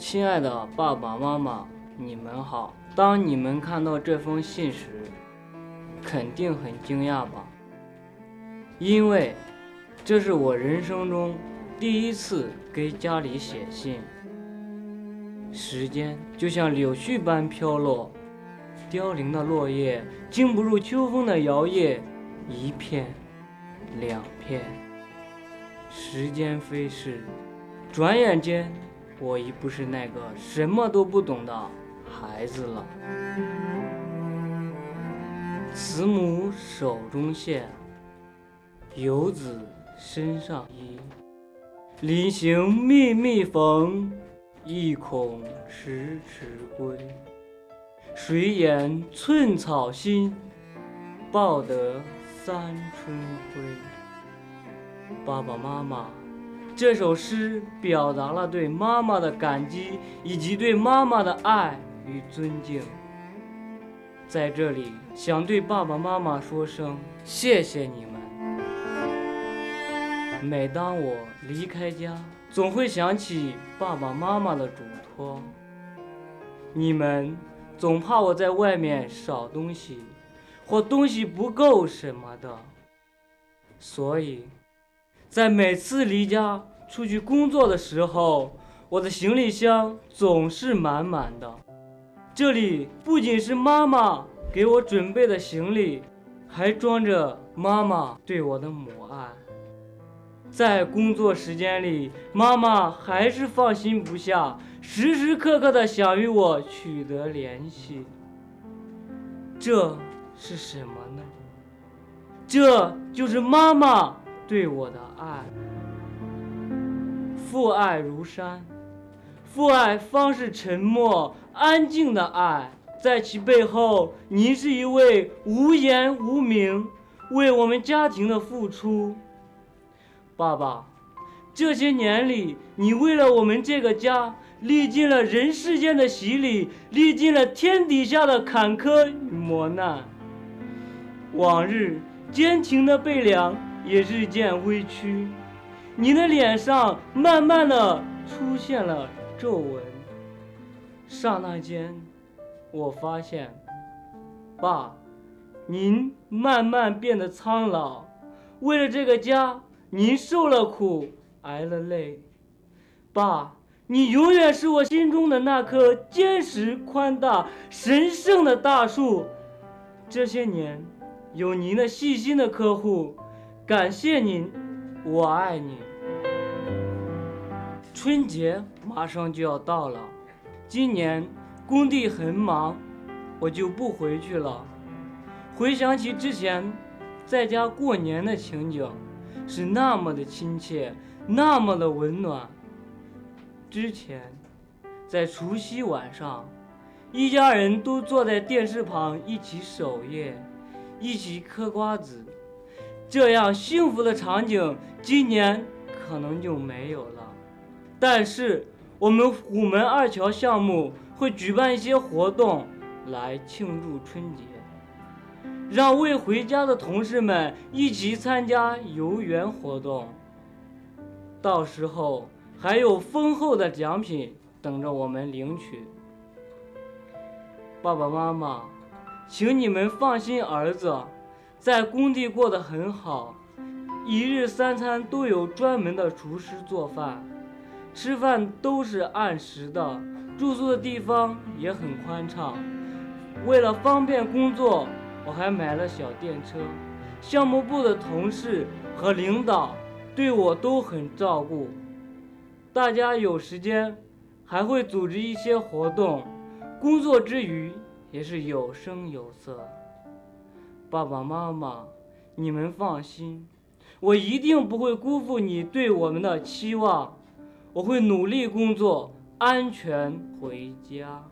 亲爱的爸爸妈妈，你们好。当你们看到这封信时，肯定很惊讶吧？因为这是我人生中第一次给家里写信。时间就像柳絮般飘落，凋零的落叶经不住秋风的摇曳，一片，两片。时间飞逝，转眼间，我已不是那个什么都不懂的孩子了。慈母手中线，游子身上衣。临行密密缝，意恐迟迟归。谁言寸草心，报得三春晖。爸爸妈妈，这首诗表达了对妈妈的感激，以及对妈妈的爱与尊敬。在这里，想对爸爸妈妈说声谢谢你们。每当我离开家，总会想起爸爸妈妈的嘱托。你们总怕我在外面少东西，或东西不够什么的，所以，在每次离家出去工作的时候，我的行李箱总是满满的。这里不仅是妈妈给我准备的行李，还装着妈妈对我的母爱。在工作时间里，妈妈还是放心不下，时时刻刻的想与我取得联系。这是什么呢？这就是妈妈对我的爱。父爱如山。父爱方是沉默、安静的爱，在其背后，您是一位无言无名，为我们家庭的付出。爸爸，这些年里，你为了我们这个家，历尽了人世间的洗礼，历尽了天底下的坎坷与磨难。往日坚强的背梁也日渐微曲，你的脸上慢慢的出现了。皱纹。刹那间，我发现，爸，您慢慢变得苍老。为了这个家，您受了苦，挨了累。爸，你永远是我心中的那棵坚实、宽大、神圣的大树。这些年，有您的细心的呵护，感谢您，我爱你。春节马上就要到了，今年工地很忙，我就不回去了。回想起之前在家过年的情景，是那么的亲切，那么的温暖。之前在除夕晚上，一家人都坐在电视旁一起守夜，一起嗑瓜子，这样幸福的场景，今年可能就没有了。但是，我们虎门二桥项目会举办一些活动来庆祝春节，让未回家的同事们一起参加游园活动。到时候还有丰厚的奖品等着我们领取。爸爸妈妈，请你们放心，儿子在工地过得很好，一日三餐都有专门的厨师做饭。吃饭都是按时的，住宿的地方也很宽敞。为了方便工作，我还买了小电车。项目部的同事和领导对我都很照顾。大家有时间还会组织一些活动，工作之余也是有声有色。爸爸妈妈，你们放心，我一定不会辜负你对我们的期望。我会努力工作，安全回家。